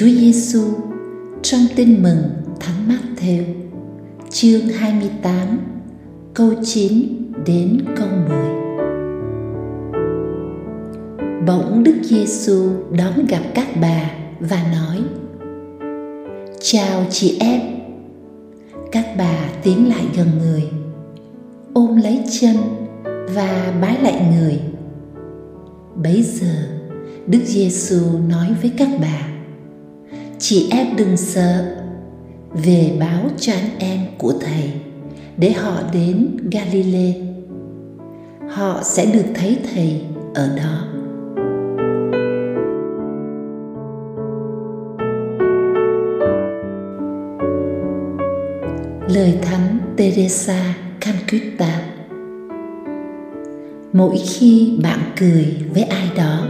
Chúa Giêsu trong Tin mừng Thánh Mát-theo, chương 28, câu 9 đến câu 10 bỗng Đức Giêsu đón gặp các bà và nói: "Chào chị em." Các bà tiến lại gần người, ôm lấy chân và bái lại người. Bấy giờ, Đức Giêsu nói với các bà: "Chị em đừng sợ, về báo cho anh em của thầy để họ đến Galilee. Họ sẽ được thấy thầy ở đó." lời thánh Teresa Calcutta mỗi khi bạn cười với ai đó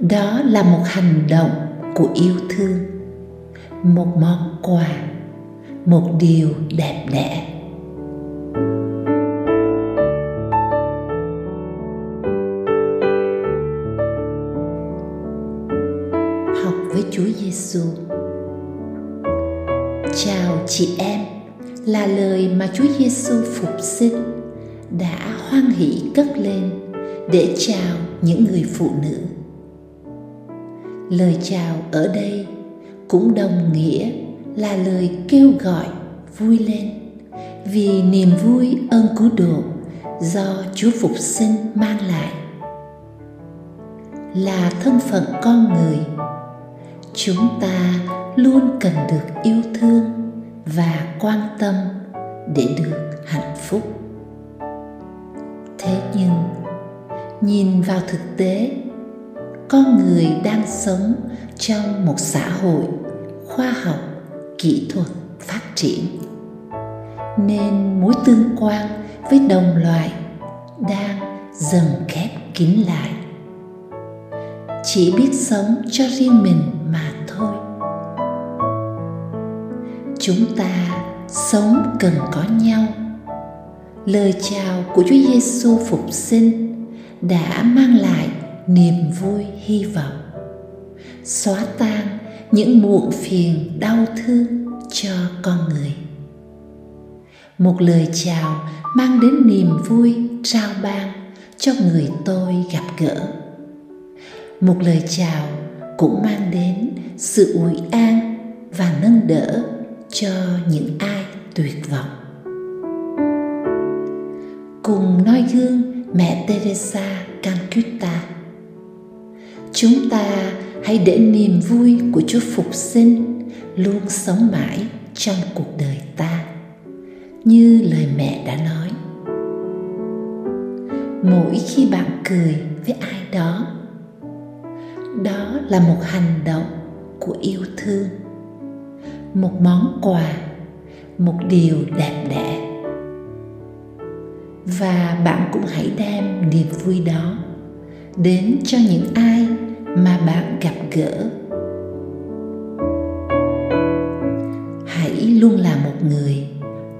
đó là một hành động của yêu thương. Một món quà, một điều đẹp đẽ. Học với Chúa Giêsu chào chị em, là lời mà Chúa Giêsu phục sinh, đã hoan hỷ cất lên để chào những người phụ nữ. Lời chào ở đây cũng đồng nghĩa là lời kêu gọi vui lên vì niềm vui ơn cứu độ do Chúa phục sinh mang lại. Là thân phận con người, chúng ta luôn cần được yêu thương và quan tâm để được hạnh phúc thế nhưng nhìn vào thực tế con người đang sống trong một xã hội khoa học, kỹ thuật phát triển. Nên mối tương quan với đồng loại đang dần khép kín lại. Chỉ biết sống cho riêng mình mà thôi. Chúng ta sống cần có nhau. Lời chào của Chúa Giêsu phục sinh đã mang lại niềm vui, hy vọng. Xóa tan những muộn phiền, đau thương cho con người. Một lời chào mang đến niềm vui, trao ban cho người tôi gặp gỡ. Một lời chào cũng mang đến sự ủi an và nâng đỡ cho những ai tuyệt vọng. Cùng noi gương mẹ Teresa Calcutta chúng ta hãy để niềm vui của Chúa phục sinh luôn sống mãi trong cuộc đời ta. Như lời mẹ đã nói, mỗi khi bạn cười với ai đó đó là một hành động của yêu thương, một món quà, một điều đẹp đẽ. Và bạn cũng hãy đem niềm vui đó đến cho những ai mà bạn gặp gỡ. Hãy luôn là một người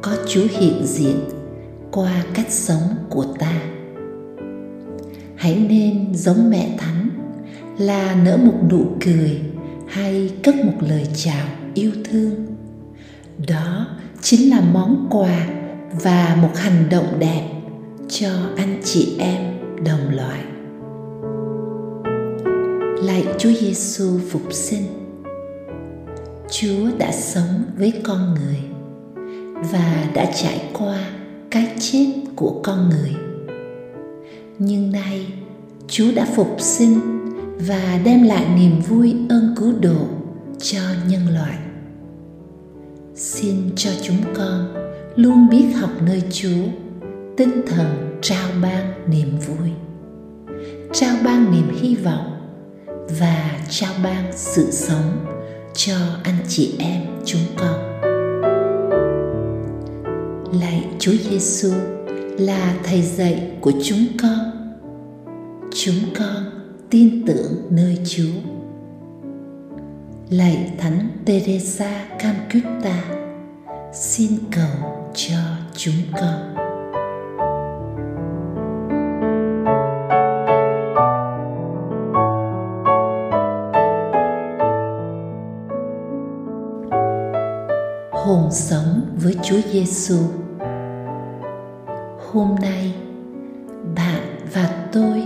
có chúa hiện diện qua cách sống của ta. Hãy nên giống mẹ thánh là nở một nụ cười hay cất một lời chào yêu thương. Đó chính là món quà và một hành động đẹp cho anh chị em đồng loại lạy Chúa Giêsu phục sinh. Chúa đã sống với con người và đã trải qua cái chết của con người. Nhưng nay, Chúa đã phục sinh và đem lại niềm vui ơn cứu độ cho nhân loại. Xin cho chúng con luôn biết học nơi chúa, tinh thần trao ban niềm vui, trao ban niềm hy vọng và trao ban sự sống cho anh chị em chúng con. Lạy Chúa Giêsu là thầy dạy của chúng con. Chúng con tin tưởng nơi Chúa. Lạy Thánh Teresa Calcutta, xin cầu cho chúng con. Cùng sống với Chúa Giêsu. Hôm nay, bạn và tôi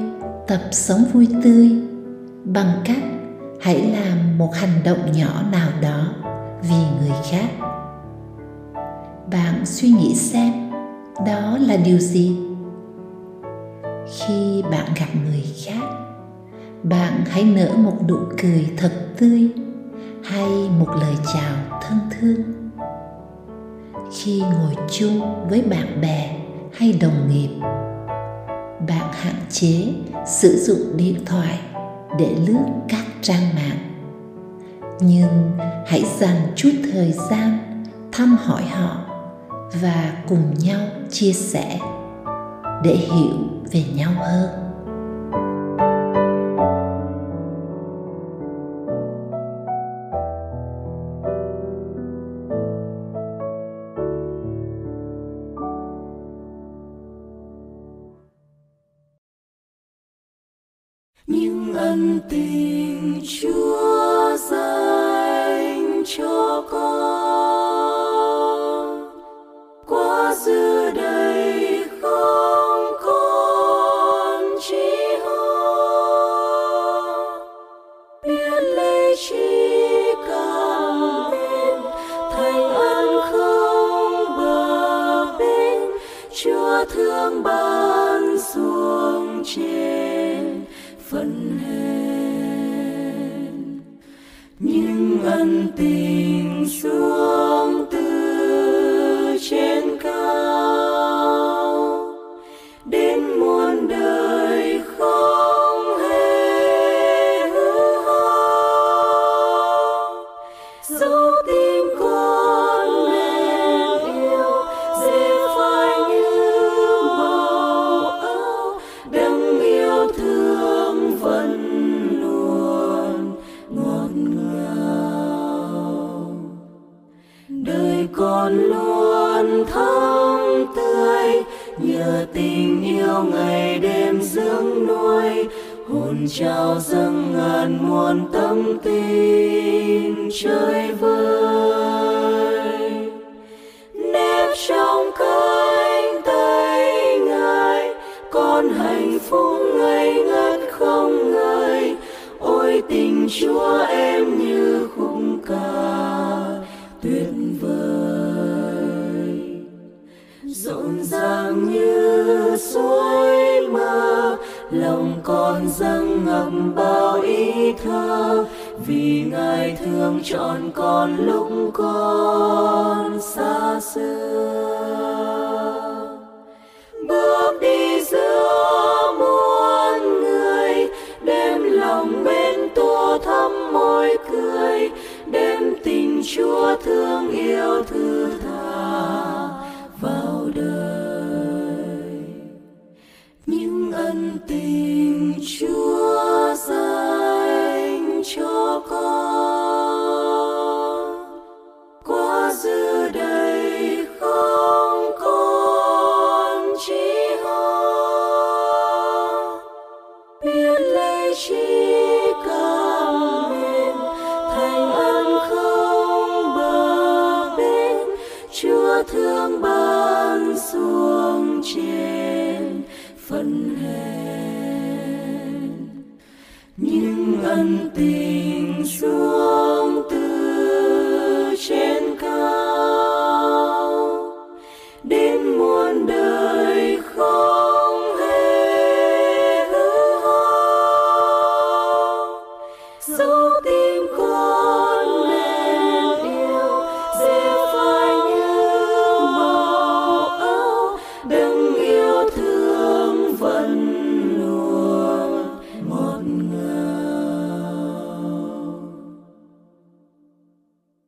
tập sống vui tươi bằng cách hãy làm một hành động nhỏ nào đó vì người khác. Bạn suy nghĩ xem đó là điều gì? Khi bạn gặp người khác, bạn hãy nở một nụ cười thật tươi hay một lời chào thân thương khi ngồi chung với bạn bè hay đồng nghiệp. Bạn hạn chế sử dụng điện thoại để lướt các trang mạng. Nhưng hãy dành chút thời gian thăm hỏi họ và cùng nhau chia sẻ để hiểu về nhau hơn. Ân tình chúa dành cho phận hèn. Nhưng ân tình xuống còn luôn thơm tươi, nhờ tình yêu ngày đêm dưỡng nuôi, hồn trao dâng ngàn muôn tâm tình chơi vơi. Nếp trong cánh tay ngài, con hạnh phúc ngây ngất không ngơi, ôi tình chúa em như khung ca dàng như suối mơ lòng con dâng ngập bao ý thơ. Vì ngài thương chọn con lúc con xa xưa. Bước đi giữa muôn người đem lòng bên tô thắm môi cười. Đem tình chúa thương yêu thứ tha. Phận hết những ân tình chúa